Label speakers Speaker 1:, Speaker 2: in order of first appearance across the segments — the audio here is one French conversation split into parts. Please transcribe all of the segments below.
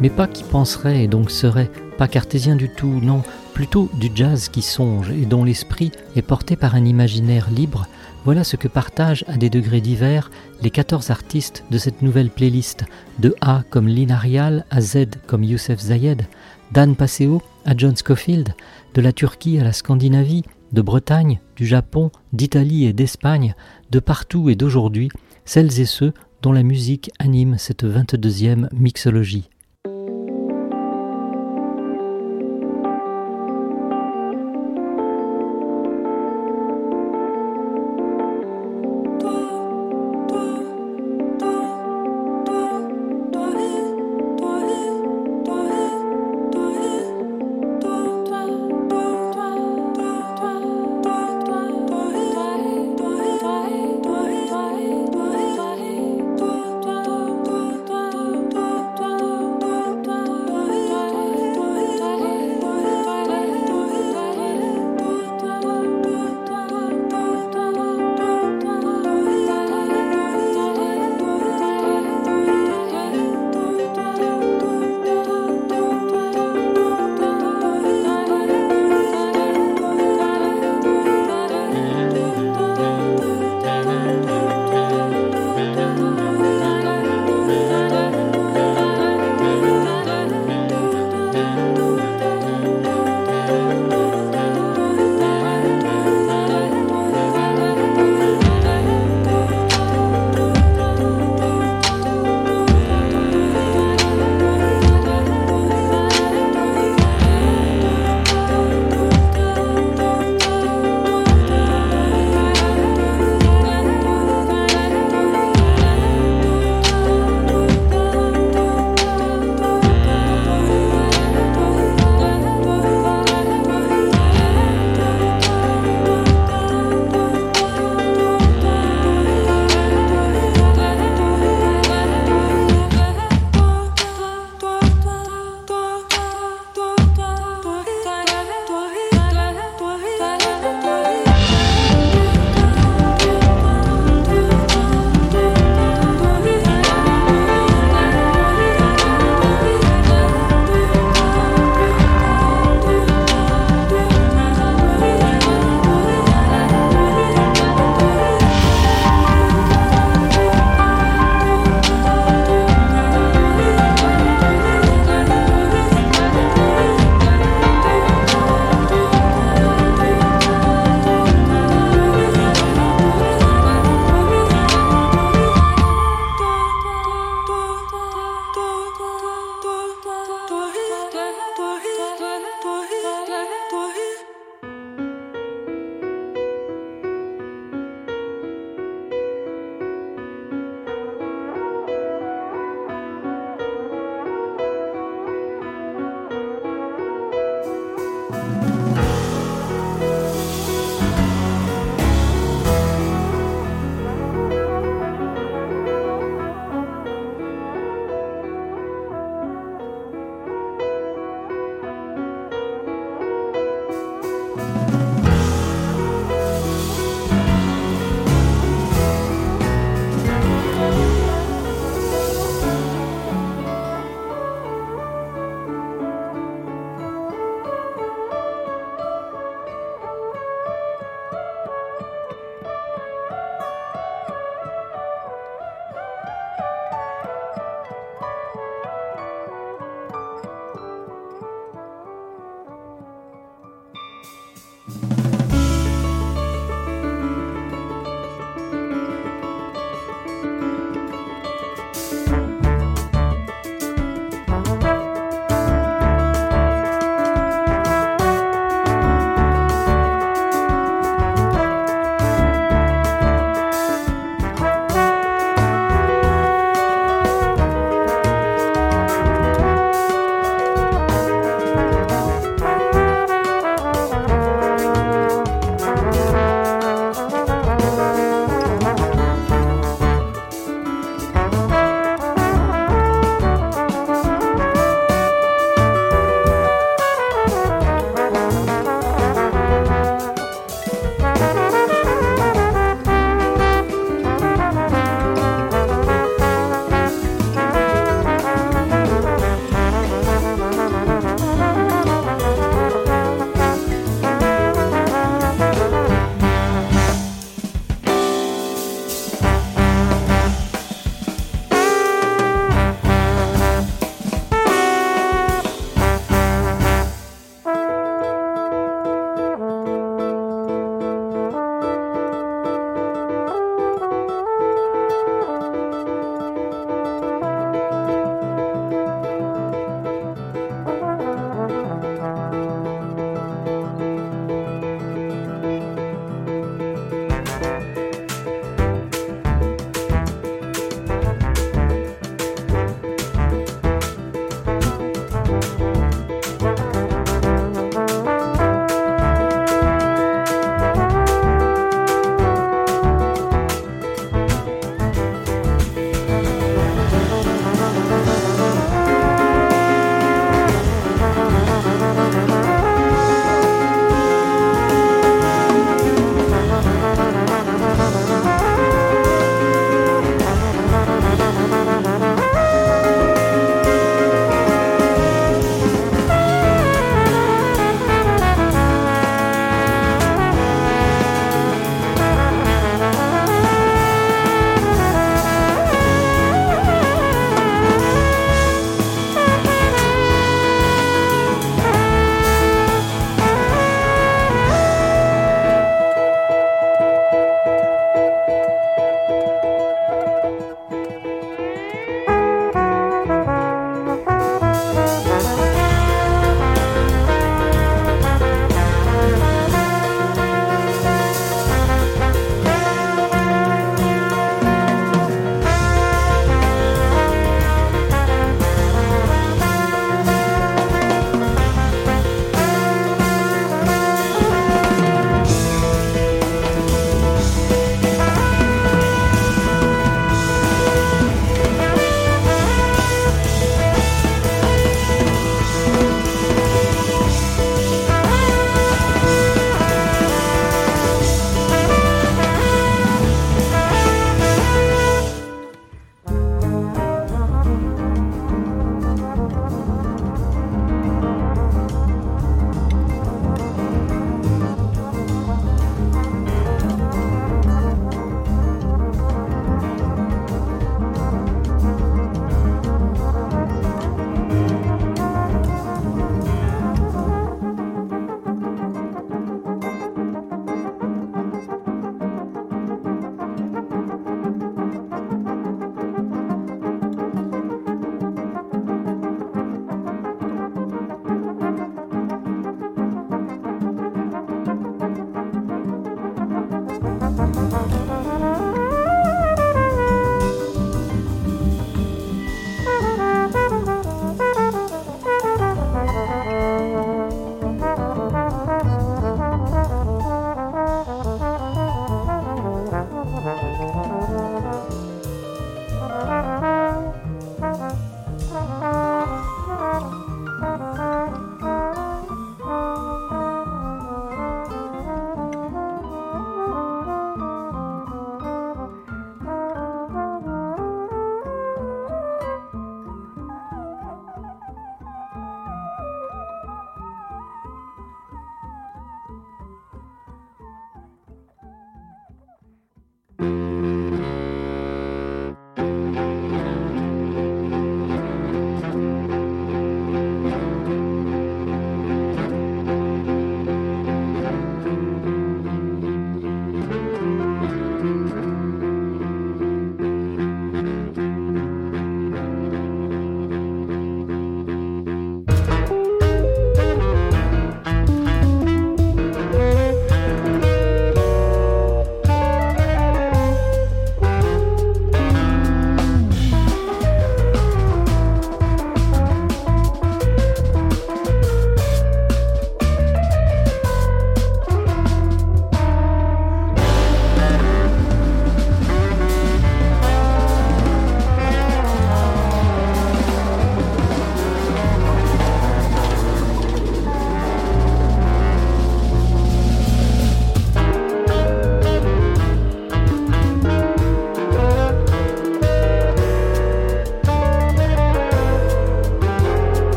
Speaker 1: Mais pas qui penserait et donc serait, pas cartésien du tout, non, plutôt du jazz qui songe et dont l'esprit est porté par un imaginaire libre, voilà ce que partagent à des degrés divers les 14 artistes de cette nouvelle playlist, de A comme Linarial à Z comme Youssef Zayed, d'Anne Passeo à John Scofield, de la Turquie à la Scandinavie, de Bretagne, du Japon, d'Italie et d'Espagne, de partout et d'aujourd'hui, celles et ceux dont la musique anime cette 22e mixologie.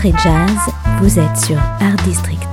Speaker 2: Soirée jazz, vous êtes sur Art District.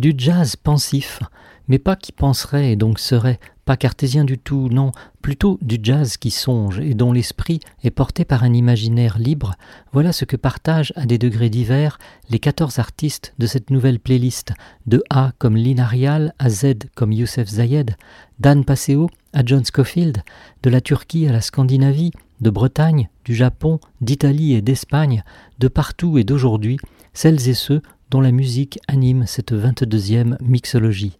Speaker 1: Du jazz pensif, mais pas qui penserait et donc serait pas cartésien du tout, non, plutôt du jazz qui songe et dont l'esprit est porté par un imaginaire libre, voilà ce que partagent à des degrés divers les 14 artistes de cette nouvelle playlist, de A comme Linarial à Z comme Youssef Zayed, d'Anne Passeo à John Scofield, de la Turquie à la Scandinavie, de Bretagne, du Japon, d'Italie et d'Espagne, de partout et d'aujourd'hui, celles et ceux dont la musique anime cette 22e mixologie.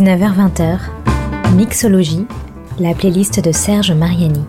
Speaker 2: 19h-20h, Mixologie, la playlist de Serge Mariani.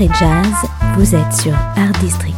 Speaker 2: Et jazz, vous êtes sur Art District.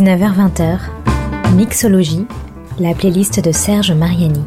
Speaker 2: 19h-20h, Mixologie, la playlist de Serge Mariani.